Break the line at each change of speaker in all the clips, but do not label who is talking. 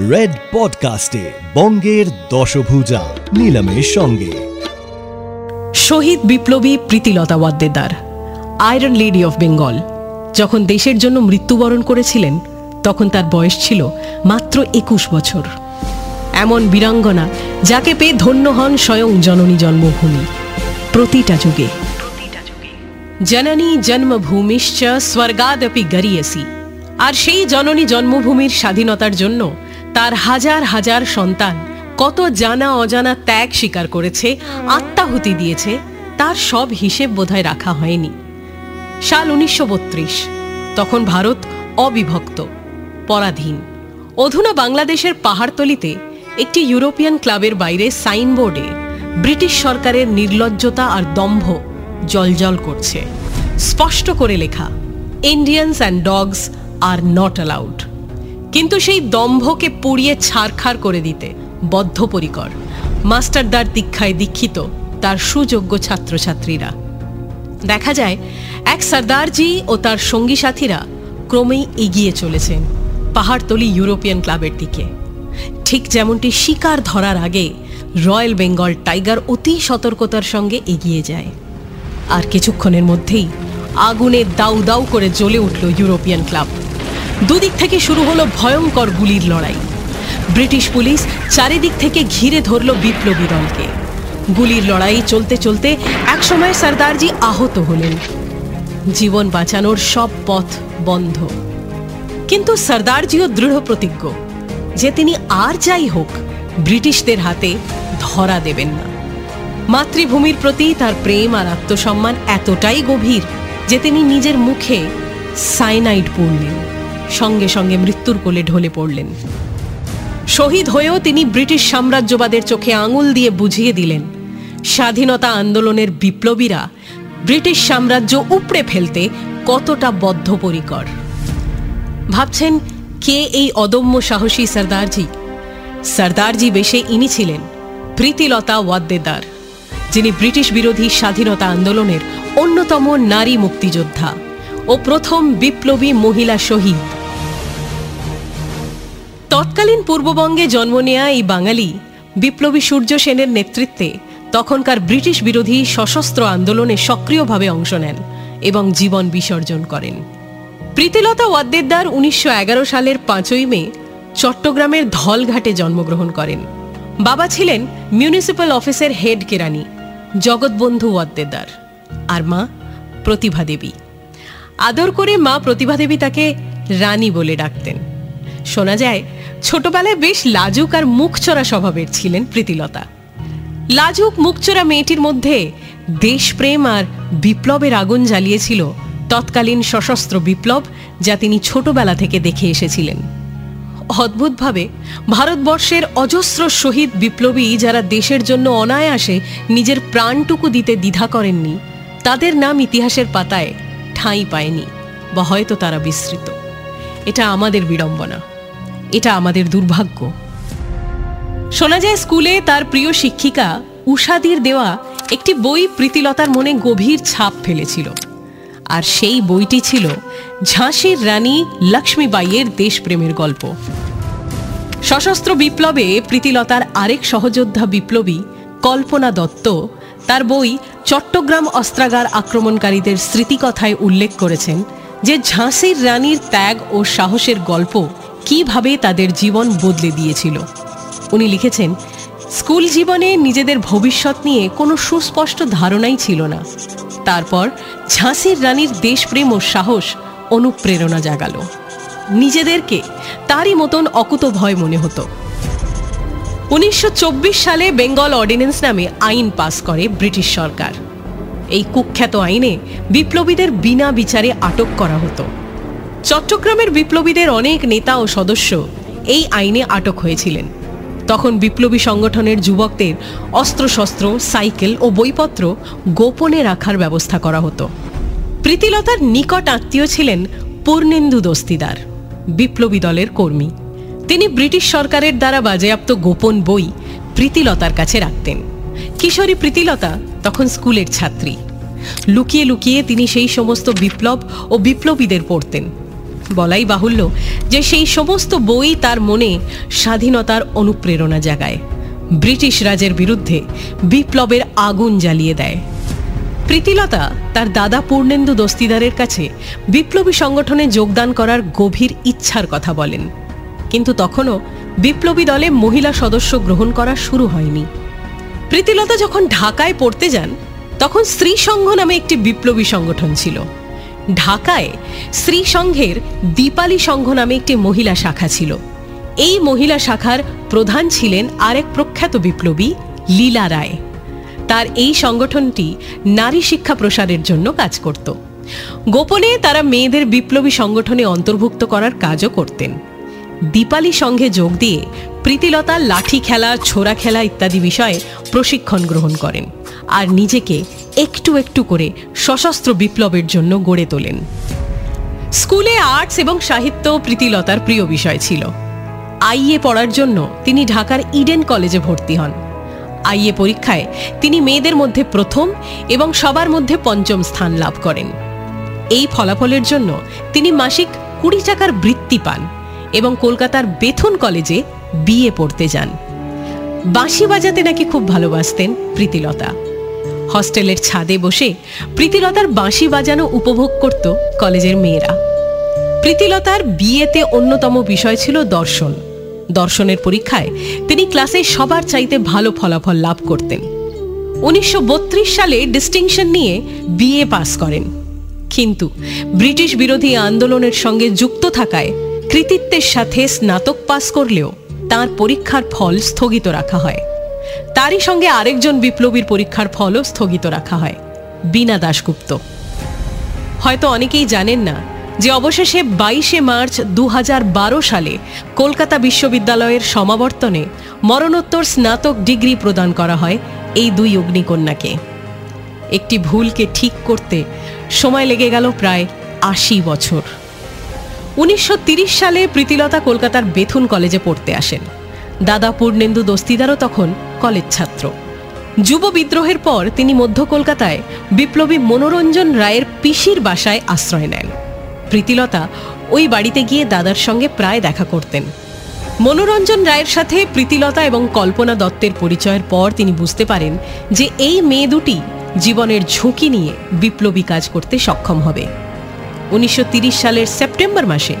Red পডকাস্টে বঙ্গের দশভুজা নিলামের সঙ্গে।
শহীদ বিপ্লবী Pritilata Waddedar iron lady of Bengal যখন দেশের জন্য মৃত্যুবরণ করেছিলেন, তখন তার বয়স ছিল মাত্র একুশ বছর। এমন বীরাঙ্গনা যাকে পেয়ে ধন্য হন স্বয়ং জননী জন্মভূমি। প্রতিটা যুগে। জননী জন্মভূমিশ্চ স্বর্গাদপি গরিয়সি। আর সেই জননী জন্মভূমির স্বাধীনতার জন্য তার হাজার হাজার সন্তান কত জানা অজানা ত্যাগ স্বীকার করেছে, আত্মাহুতি দিয়েছে, তার সব হিসেব বোধহয় রাখা হয়নি। সাল উনিশশো বত্রিশ, তখন ভারত অবিভক্ত, পরাধীন। অধুনা বাংলাদেশের পাহাড়তলিতে একটি ইউরোপিয়ান ক্লাবের বাইরে সাইনবোর্ডে ব্রিটিশ সরকারের নির্লজ্জতা আর দম্ভ জলজল করছে। স্পষ্ট করে লেখা Indians and dogs are not allowed কিন্তু সেই দম্ভকে পুড়িয়ে ছারখার করে দিতে বদ্ধপরিকর। মাস্টারদার দীক্ষায় দীক্ষিত তার সুযোগ্য ছাত্রছাত্রীরা। দেখা যায়, এক সর্দারজি ও তার সঙ্গী সাথীরা ক্রমেই এগিয়ে চলেছেন পাহাড়তলি ইউরোপিয়ান ক্লাবের দিকে। ঠিক যেমনটি শিকার ধরার আগে রয়্যাল বেঙ্গল টাইগার অতি সতর্কতার সঙ্গে এগিয়ে যায়। আর কিছুক্ষণের মধ্যেই আগুনে দাউ দাউ করে জ্বলে উঠল ইউরোপিয়ান ক্লাব। দুদিক থেকে শুরু হলো ভয়ঙ্কর গুলির লড়াই। ব্রিটিশ পুলিশ চারিদিক থেকে ঘিরে ধরল বিপ্লবী দলকে। গুলির লড়াই চলতে চলতে একসময় সর্দারজি আহত হলেন। জীবন বাঁচানোর সব পথ বন্ধ। কিন্তু সর্দারজিও দৃঢ় প্রতিজ্ঞ যে তিনি আর যাই হোক, ব্রিটিশদের হাতে ধরা দেবেন না। মাতৃভূমির প্রতি তার প্রেম আর আত্মসম্মান এতটাই গভীর যে তিনি নিজের মুখে সাইনাইড পড়লেন। সঙ্গে সঙ্গে মৃত্যুর কোলে ঢলে পড়লেন। শহীদ হয়েও তিনি ব্রিটিশ সাম্রাজ্যবাদের চোখে আঙুল দিয়ে বুঝিয়ে দিলেন, স্বাধীনতা আন্দোলনের বিপ্লবীরা ব্রিটিশ সাম্রাজ্য উপড়ে ফেলতে কতটা বদ্ধপরিকর। ভাবছেন, কে এই অদম্য সাহসী সর্দারজি? সর্দারজি বেশে ইনি ছিলেন প্রীতিলতা ওয়াদ্দেদার, যিনি ব্রিটিশ বিরোধী স্বাধীনতা আন্দোলনের অন্যতম নারী মুক্তিযোদ্ধা ও প্রথম বিপ্লবী মহিলা শহীদ। তৎকালীন পূর্ববঙ্গে জন্ম নেয়া এই বাঙালি, বিপ্লবী সূর্য সেনের নেতৃত্বে তখনকার ব্রিটিশ বিরোধী সশস্ত্র আন্দোলনে সক্রিয়ভাবে অংশ নেন এবং জীবন বিসর্জন করেন। প্রীতিলতা ওয়াদ্দেদার উনিশশো এগারো সালের পাঁচই মে চট্টগ্রামের ধলঘাটে জন্মগ্রহণ করেন। বাবা ছিলেন মিউনিসিপ্যাল অফিসের হেড কেরানি, জগৎবন্ধু ওয়াদ্দেদার। আর মা প্রতিভা দেবী। আদর করে মা প্রতিভা দেবী তাকে রানী বলে ডাকতেন। শোনা যায় ছোটবেলায় বেশ লাজুক আর মুখচোরা স্বভাবের ছিলেন প্রীতিলতা। লাজুক মুখচোরা মেয়েটির মধ্যে দেশপ্রেম আর বিপ্লবের আগুন জ্বালিয়েছিল তৎকালীন সশস্ত্র বিপ্লব যা তিনি ছোটবেলা থেকে দেখে এসেছিলেন। অদ্ভুতভাবে ভারতবর্ষের অজস্র শহীদ বিপ্লবী যারা দেশের জন্য অনায়াসে নিজের প্রাণটুকু দিতে দ্বিধা করেননি, তাদের নাম ইতিহাসের পাতায় ঠাঁই পায়নি বা হয়তো তারা বিস্মৃত এটা আমাদের বিড়ম্বনা। এটা আমাদের দুর্ভাগ্য। শোনা যায় স্কুলে তার প্রিয় শিক্ষিকা উষাদির দেওয়া একটি বই প্রীতিলতার মনে গভীর ছাপ ফেলেছিল। আর সেই বইটি ছিল ঝাঁসির রানী লক্ষ্মীবাইয়ের দেশপ্রেমের গল্প। সশস্ত্র বিপ্লবে প্রীতিলতার আরেক সহযোদ্ধা বিপ্লবী কল্পনা দত্ত তার বই চট্টগ্রাম অস্ত্রাগার আক্রমণকারীদের স্মৃতিকথায় উল্লেখ করেছেন যে ঝাঁসির রানীর ত্যাগ ও সাহসের গল্প কীভাবে তাদের জীবন বদলে দিয়েছিল? উনি লিখেছেন, স্কুল জীবনে নিজেদের ভবিষ্যৎ নিয়ে কোনো সুস্পষ্ট ধারণাই ছিল না। তারপর ঝাঁসির রানীর দেশপ্রেম ও সাহস অনুপ্রেরণা জাগালো। নিজেদেরকে তারই মতন অকুত ভয় মনে হতো। উনিশশো চব্বিশ সালে বেঙ্গল অর্ডিন্যান্স নামে আইন পাস করে ব্রিটিশ সরকার। এই কুখ্যাত আইনে বিপ্লবীদের বিনা বিচারে আটক করা হতো। চট্টগ্রামের বিপ্লবীদের অনেক নেতা ও সদস্য এই আইনে আটক হয়েছিলেন। তখন বিপ্লবী সংগঠনের যুবকদের অস্ত্রশস্ত্র, সাইকেল ও বইপত্র গোপনে রাখার ব্যবস্থা করা হতো। প্রীতিলতার নিকট আত্মীয় ছিলেন পূর্ণেন্দু দস্তিদার, বিপ্লবী দলের কর্মী। তিনি ব্রিটিশ সরকারের দ্বারা বাজেয়াপ্ত গোপন বই প্রীতিলতার কাছে রাখতেন। কিশোরী প্রীতিলতা তখন স্কুলের ছাত্রী। লুকিয়ে লুকিয়ে তিনি সেই সমস্ত বিপ্লব ও বিপ্লবীদের পড়তেন। বলাই বাহুল্য যে সেই সমস্ত বই তার মনে স্বাধীনতার অনুপ্রেরণা জাগায়। ব্রিটিশ রাজের বিরুদ্ধে বিপ্লবের আগুন জ্বালিয়ে দেয়। প্রীতিলতা তার দাদা পূর্ণেন্দু দস্তিদারের কাছে বিপ্লবী সংগঠনে যোগদান করার গভীর ইচ্ছার কথা বলেন। কিন্তু তখনও বিপ্লবী দলে মহিলা সদস্য গ্রহণ করা শুরু হয়নি। প্রীতিলতা যখন ঢাকায় পড়তে যান, তখন স্ত্রী সংঘ নামে একটি বিপ্লবী সংগঠন ছিল। ঢাকায় স্ত্রী সংঘের দীপালি সংঘ নামে একটি মহিলা শাখা ছিল। এই মহিলা শাখার প্রধান ছিলেন আরেক প্রখ্যাত বিপ্লবী লীলা রায়। তার এই সংগঠনটি নারী শিক্ষা প্রসারের জন্য কাজ করত। গোপনে তারা মেয়েদের বিপ্লবী সংগঠনে অন্তর্ভুক্ত করার কাজও করতেন। দীপালি সংঘে যোগ দিয়ে প্রীতিলতা লাঠি খেলা, ছোড়া খেলা ইত্যাদি বিষয়ে প্রশিক্ষণ গ্রহণ করেন। আর নিজেকে একটু একটু করে সশস্ত্র বিপ্লবের জন্য গড়ে তোলেন। স্কুলে আর্টস এবং সাহিত্য প্রীতিলতার প্রিয় বিষয় ছিল। আইএ পড়ার জন্য তিনি ঢাকার ইডেন কলেজে ভর্তি হন। আইএ পরীক্ষায় তিনি মেয়েদের মধ্যে প্রথম এবং সবার মধ্যে পঞ্চম স্থান লাভ করেন। এই ফলাফলের জন্য তিনি মাসিক কুড়ি টাকার বৃত্তি পান এবং কলকাতার বেথুন কলেজে বিএ পড়তে যান। বাঁশি বাজাতে নাকি খুব ভালোবাসতেন প্রীতিলতা। হস্টেলের ছাদে বসে প্রীতিলতার বাঁশি বাজানো উপভোগ করত কলেজের মেয়েরা। প্রীতিলতার বিয়েতে অন্যতম বিষয় ছিল দর্শন। দর্শনের পরীক্ষায় তিনি ক্লাসে সবার চাইতে ভালো ফলাফল লাভ করতেন। উনিশশো বত্রিশ সালে ডিস্টিংশন নিয়ে বিএ পাস করেন। কিন্তু ব্রিটিশ বিরোধী আন্দোলনের সঙ্গে যুক্ত থাকায় কৃতিত্বের সাথে স্নাতক পাস করলেও তার পরীক্ষার ফল স্থগিত রাখা হয়। তারই সঙ্গে আরেকজন বিপ্লবীর পরীক্ষার ফলও স্থগিত রাখা হয়, বীণা দাশগুপ্ত। হয়তো অনেকেই জানেন না যে অবশেষে বাইশে মার্চ দু হাজার বারো সালে কলকাতা বিশ্ববিদ্যালয়ের সমাবর্তনে মরণোত্তর স্নাতক ডিগ্রি প্রদান করা হয় এই দুই অগ্নিকন্যাকে। একটি ভুলকে ঠিক করতে সময় লেগে গেল প্রায় আশি বছর। উনিশশো সালে প্রীতিলতা কলকাতার বেথুন কলেজে পড়তে আসেন। দাদা পূর্ণেন্দু দস্তিদারও তখন কলেজ ছাত্র। যুব বিদ্রোহের পর তিনি মধ্য কলকাতায় বিপ্লবী মনোরঞ্জন রায়ের পিসির বাসায় আশ্রয় নেন। প্রীতিলতা ওই বাড়িতে গিয়ে দাদার সঙ্গে প্রায় দেখা করতেন। মনোরঞ্জন রায়ের সাথে প্রীতিলতা এবং কল্পনা দত্তের পরিচয়ের পর তিনি বুঝতে পারেন যে এই মেয়ে দুটি জীবনের ঝুঁকি নিয়ে বিপ্লবী কাজ করতে সক্ষম হবে। উনিশশো সালের সেপ্টেম্বর মাসে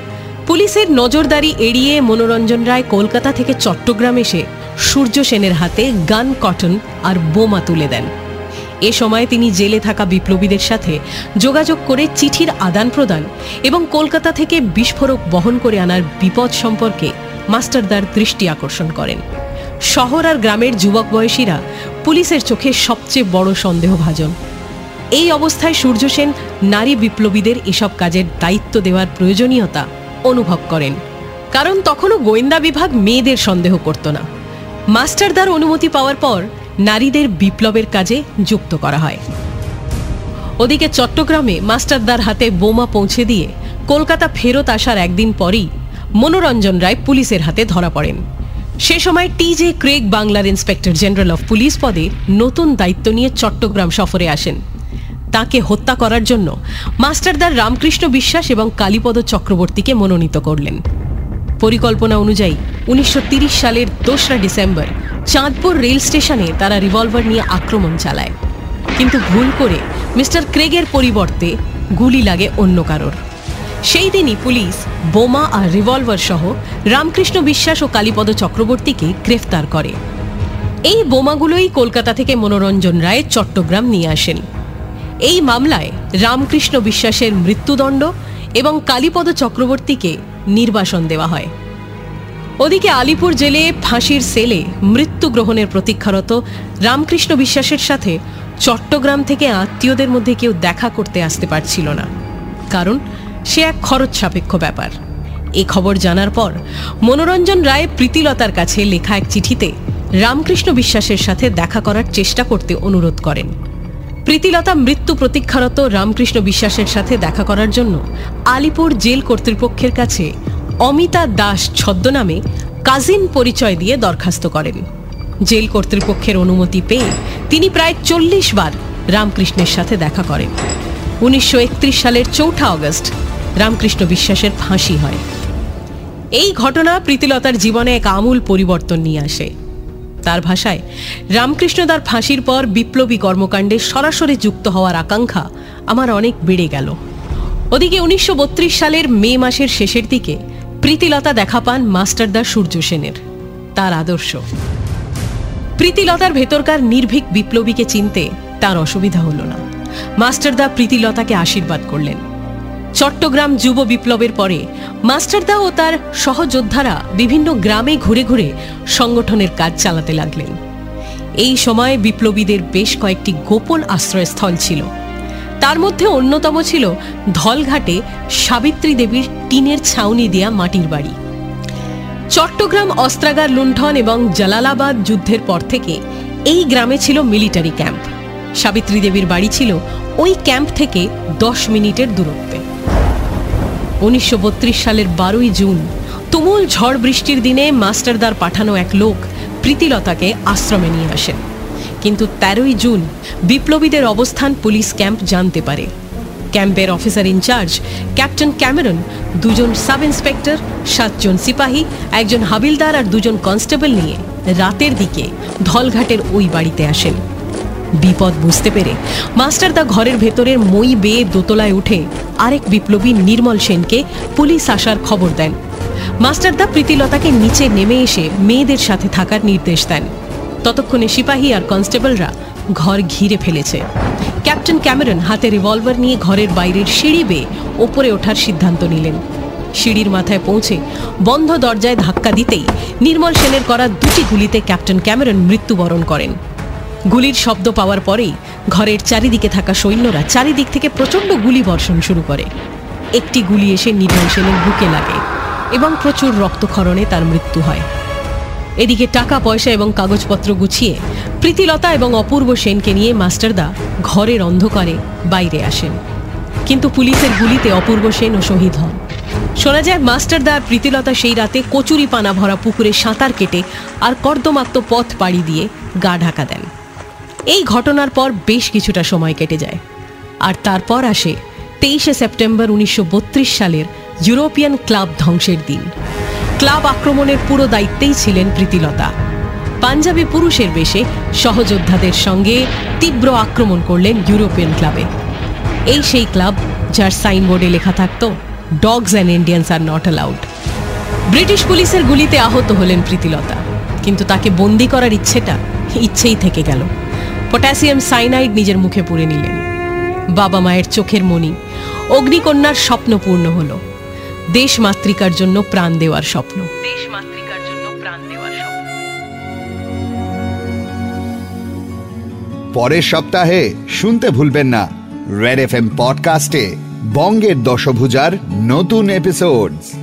পুলিশের নজরদারি এড়িয়ে মনোরঞ্জন রায় কলকাতা থেকে চট্টগ্রাম এসে সূর্য সেনের হাতে গান, কটন আর বোমা তুলে দেন। এ সময় তিনি জেলে থাকা বিপ্লবীদের সাথে যোগাযোগ করে চিঠির আদান প্রদান এবং কলকাতা থেকে বিস্ফোরক বহন করে আনার বিপদ সম্পর্কে মাস্টারদার দৃষ্টি আকর্ষণ করেন। শহর আর গ্রামের যুবক বয়সীরা পুলিশের চোখে সবচেয়ে বড় সন্দেহভাজন। এই অবস্থায় সূর্য সেন নারী বিপ্লবীদের এসব কাজের দায়িত্ব দেওয়ার প্রয়োজনীয়তা অনুভব করেন। কারণ তখনও গোয়েন্দা বিভাগ মেয়েদের সন্দেহ করত না। মাস্টারদার অনুমতি পাওয়ার পর নারীদের বিপ্লবের কাজে যুক্ত করা হয়। ওদিকে চট্টগ্রামে মাস্টারদার হাতে বোমা পৌঁছে দিয়ে কলকাতা ফেরত আসার একদিন পরই মনোরঞ্জন রায় পুলিশের হাতে ধরা পড়েন। সে সময় টি জে ক্রেগ বাংলার ইন্সপেক্টর জেনারেল অফ পুলিশ পদে নতুন দায়িত্ব নিয়ে চট্টগ্রাম সফরে আসেন। তাকে হত্যা করার জন্য মাস্টারদার রামকৃষ্ণ বিশ্বাস এবং কালীপদ চক্রবর্তীকে মনোনীত করলেন। পরিকল্পনা অনুযায়ী উনিশশো সালের দোসরা ডিসেম্বর চাঁদপুর রেল স্টেশনে তারা রিভলভার নিয়ে আক্রমণ চালায়। কিন্তু ভুল করে মিস্টার ক্রেগের পরিবর্তে গুলি লাগে অন্য কারোর। সেই দিনই পুলিশ, বোমা আর রিভলভার সহ রামকৃষ্ণ বিশ্বাস ও কালীপদ চক্রবর্তীকে গ্রেফতার করে। এই বোমাগুলোই কলকাতা থেকে মনোরঞ্জন রায় চট্টগ্রাম নিয়ে আসেন। এই মামলায় রামকৃষ্ণ বিশ্বাসের মৃত্যুদণ্ড এবং কালীপদ চক্রবর্তীকে নির্বাসন দেওয়া হয়। ওদিকে আলিপুর জেলে ফাঁসির সেলে মৃত্যু গ্রহণের প্রতীক্ষারত রামকৃষ্ণ বিশ্বাসের সাথে চট্টগ্রাম থেকে আত্মীয়দের মধ্যে কেউ দেখা করতে আসতে পারছিল না। কারণ সে এক খরচ সাপেক্ষ ব্যাপার। এ খবর জানার পর মনোরঞ্জন রায় প্রীতিলতার কাছে লেখা এক চিঠিতে রামকৃষ্ণ বিশ্বাসের সাথে দেখা করার চেষ্টা করতে অনুরোধ করেন। প্রীতিলতা মৃত্যু প্রতীক্ষারত রামকৃষ্ণ বিশ্বাসের সাথে দেখা করার জন্য আলিপুর জেল কর্তৃপক্ষের কাছে অমিতা দাস ছদ্মনামে কাজিন পরিচয় দিয়ে দরখাস্ত করেন। জেল কর্তৃপক্ষের অনুমতি পেয়ে তিনি প্রায় চল্লিশ বার রামকৃষ্ণের সাথে দেখা করেন। উনিশশো একত্রিশ সালের চৌঠা অগস্ট রামকৃষ্ণ বিশ্বাসের ফাঁসি হয়। এই ঘটনা প্রীতিলতার জীবনে এক আমূল পরিবর্তন নিয়ে আসে। তার ভাষায় রামকৃষ্ণদার ফাঁসির পর বিপ্লবী কর্মকাণ্ডে সরাসরি যুক্ত হওয়ার আকাঙ্ক্ষা আমার অনেক বেড়ে গেল। ওদিকে উনিশশো বত্রিশ সালের মে মাসের শেষের দিকে প্রীতিলতা দেখা পান মাস্টারদা সূর্য সেনের, তার আদর্শ। প্রীতিলতার ভেতরকার নির্ভীক বিপ্লবীকে চিনতে তার অসুবিধা হলো না। মাস্টারদা প্রীতিলতাকে আশীর্বাদ করলেন। চট্টগ্রাম যুব বিপ্লবের পরে মাস্টারদা ও তার সহযোদ্ধারা বিভিন্ন গ্রামে ঘুরে ঘুরে সংগঠনের কাজ চালাতে লাগলেন। এই সময় বিপ্লবীদের বেশ কয়েকটি গোপন আশ্রয়স্থল ছিল। তার মধ্যে অন্যতম ছিল ধলঘাটে সাবিত্রী দেবীর টিনের ছাউনি দেয়া মাটির বাড়ি। চট্টগ্রাম অস্ত্রাগার লুণ্ঠন এবং জালালাবাদ যুদ্ধের পর থেকে এই গ্রামে ছিল মিলিটারি ক্যাম্প। সাবিত্রী দেবীর বাড়ি ছিল ওই ক্যাম্প থেকে দশ মিনিটের দূরত্বে। উনিশশো বত্রিশ সালের বারোই জুন, তুমুল ঝড় বৃষ্টির দিনে মাস্টারদার পাঠানো এক লোক প্রীতিলতাকে আশ্রমে নিয়ে আসেন। কিন্তু তেরোই জুন বিপ্লবীদের অবস্থান পুলিশ ক্যাম্প জানতে পারে। ক্যাম্পের officer in charge captain Cameron দুজন সাব ইন্সপেক্টর সাতজন সিপাহী, একজন হাবিলদার আর দুজন কনস্টেবল নিয়ে রাতের দিকে ধলঘাটের ওই বাড়িতে আসেন। বিপদ বুঝতে পেরে মাস্টারদা ঘরের ভেতরের মই বেয়ে দোতলায় উঠে আরেক বিপ্লবী নির্মল সেনকে পুলিশ আসার খবর দেন। মাস্টারদা প্রীতিলতাকে নিচে নেমে এসে মেয়েদের সাথে থাকার নির্দেশ দেন। ততক্ষণে সিপাহী আর কনস্টেবলরা ঘর ঘিরে ফেলেছে। ক্যাপ্টেন ক্যামেরন হাতে রিভলভার নিয়ে ঘরের বাইরের সিঁড়ি বেয়ে ওপরে ওঠার সিদ্ধান্ত নিলেন। সিঁড়ির মাথায় পৌঁছে বন্ধ দরজায় ধাক্কা দিতেই নির্মল সেনের করা দুটি গুলিতে ক্যাপ্টেন ক্যামেরন মৃত্যুবরণ করেন। গুলির শব্দ পাওয়ার পরেই ঘরের চারিদিকে থাকা সৈন্যরা চারিদিক থেকে প্রচণ্ড গুলি বর্ষণ শুরু করে। একটি গুলি এসে নির্মল সেনের বুকে লাগে এবং প্রচুর রক্তক্ষরণে তার মৃত্যু হয়। এদিকে টাকা, পয়সা এবং কাগজপত্র গুছিয়ে প্রীতিলতা এবং অপূর্ব সেনকে নিয়ে মাস্টারদা ঘরের অন্ধকারে বাইরে আসেন। কিন্তু পুলিশের গুলিতে অপূর্ব সেন ও শহীদ হন। শোনা যায়, মাস্টারদা আর প্রীতিলতা সেই রাতে কচুরি পানা ভরা পুকুরে সাঁতার কেটে আর কর্দমাক্ত পথ পাড়ি দিয়ে গা ঢাকা দেন। এই ঘটনার পর বেশ কিছুটা সময় কেটে যায়। আর তারপর আসে তেইশে সেপ্টেম্বর উনিশশো বত্রিশ সালের ইউরোপিয়ান ক্লাব ধ্বংসের দিন। ক্লাব আক্রমণের পুরো দায়িত্বেই ছিলেন প্রীতিলতা। পাঞ্জাবি পুরুষের বেশে সহযোদ্ধাদের সঙ্গে তীব্র আক্রমণ করলেন ইউরোপিয়ান ক্লাবে। এই সেই ক্লাব যার সাইনবোর্ডে লেখা থাকতো dogs and Indians are not allowed British পুলিশের গুলিতে আহত হলেন প্রীতিলতা। কিন্তু তাকে বন্দি করার ইচ্ছেটা ইচ্ছেই থেকে গেল। পটাশিয়াম সাইনাইড নিজের মুখে পুরে নিলেন। বাবা মায়ের চোখের মণি অগ্নিকন্যার স্বপ্ন পূর্ণ হল। দেশ মাতৃকার জন্য প্রাণ দেওয়ার স্বপ্ন। দেশ মাতৃকার জন্য প্রাণ দেওয়ার স্বপ্ন।
পরের সপ্তাহে শুনতে ভুলবেন না রেড এফ এম পডকাস্টে বঙ্গের দশভুজার নতুন এপিসোডস।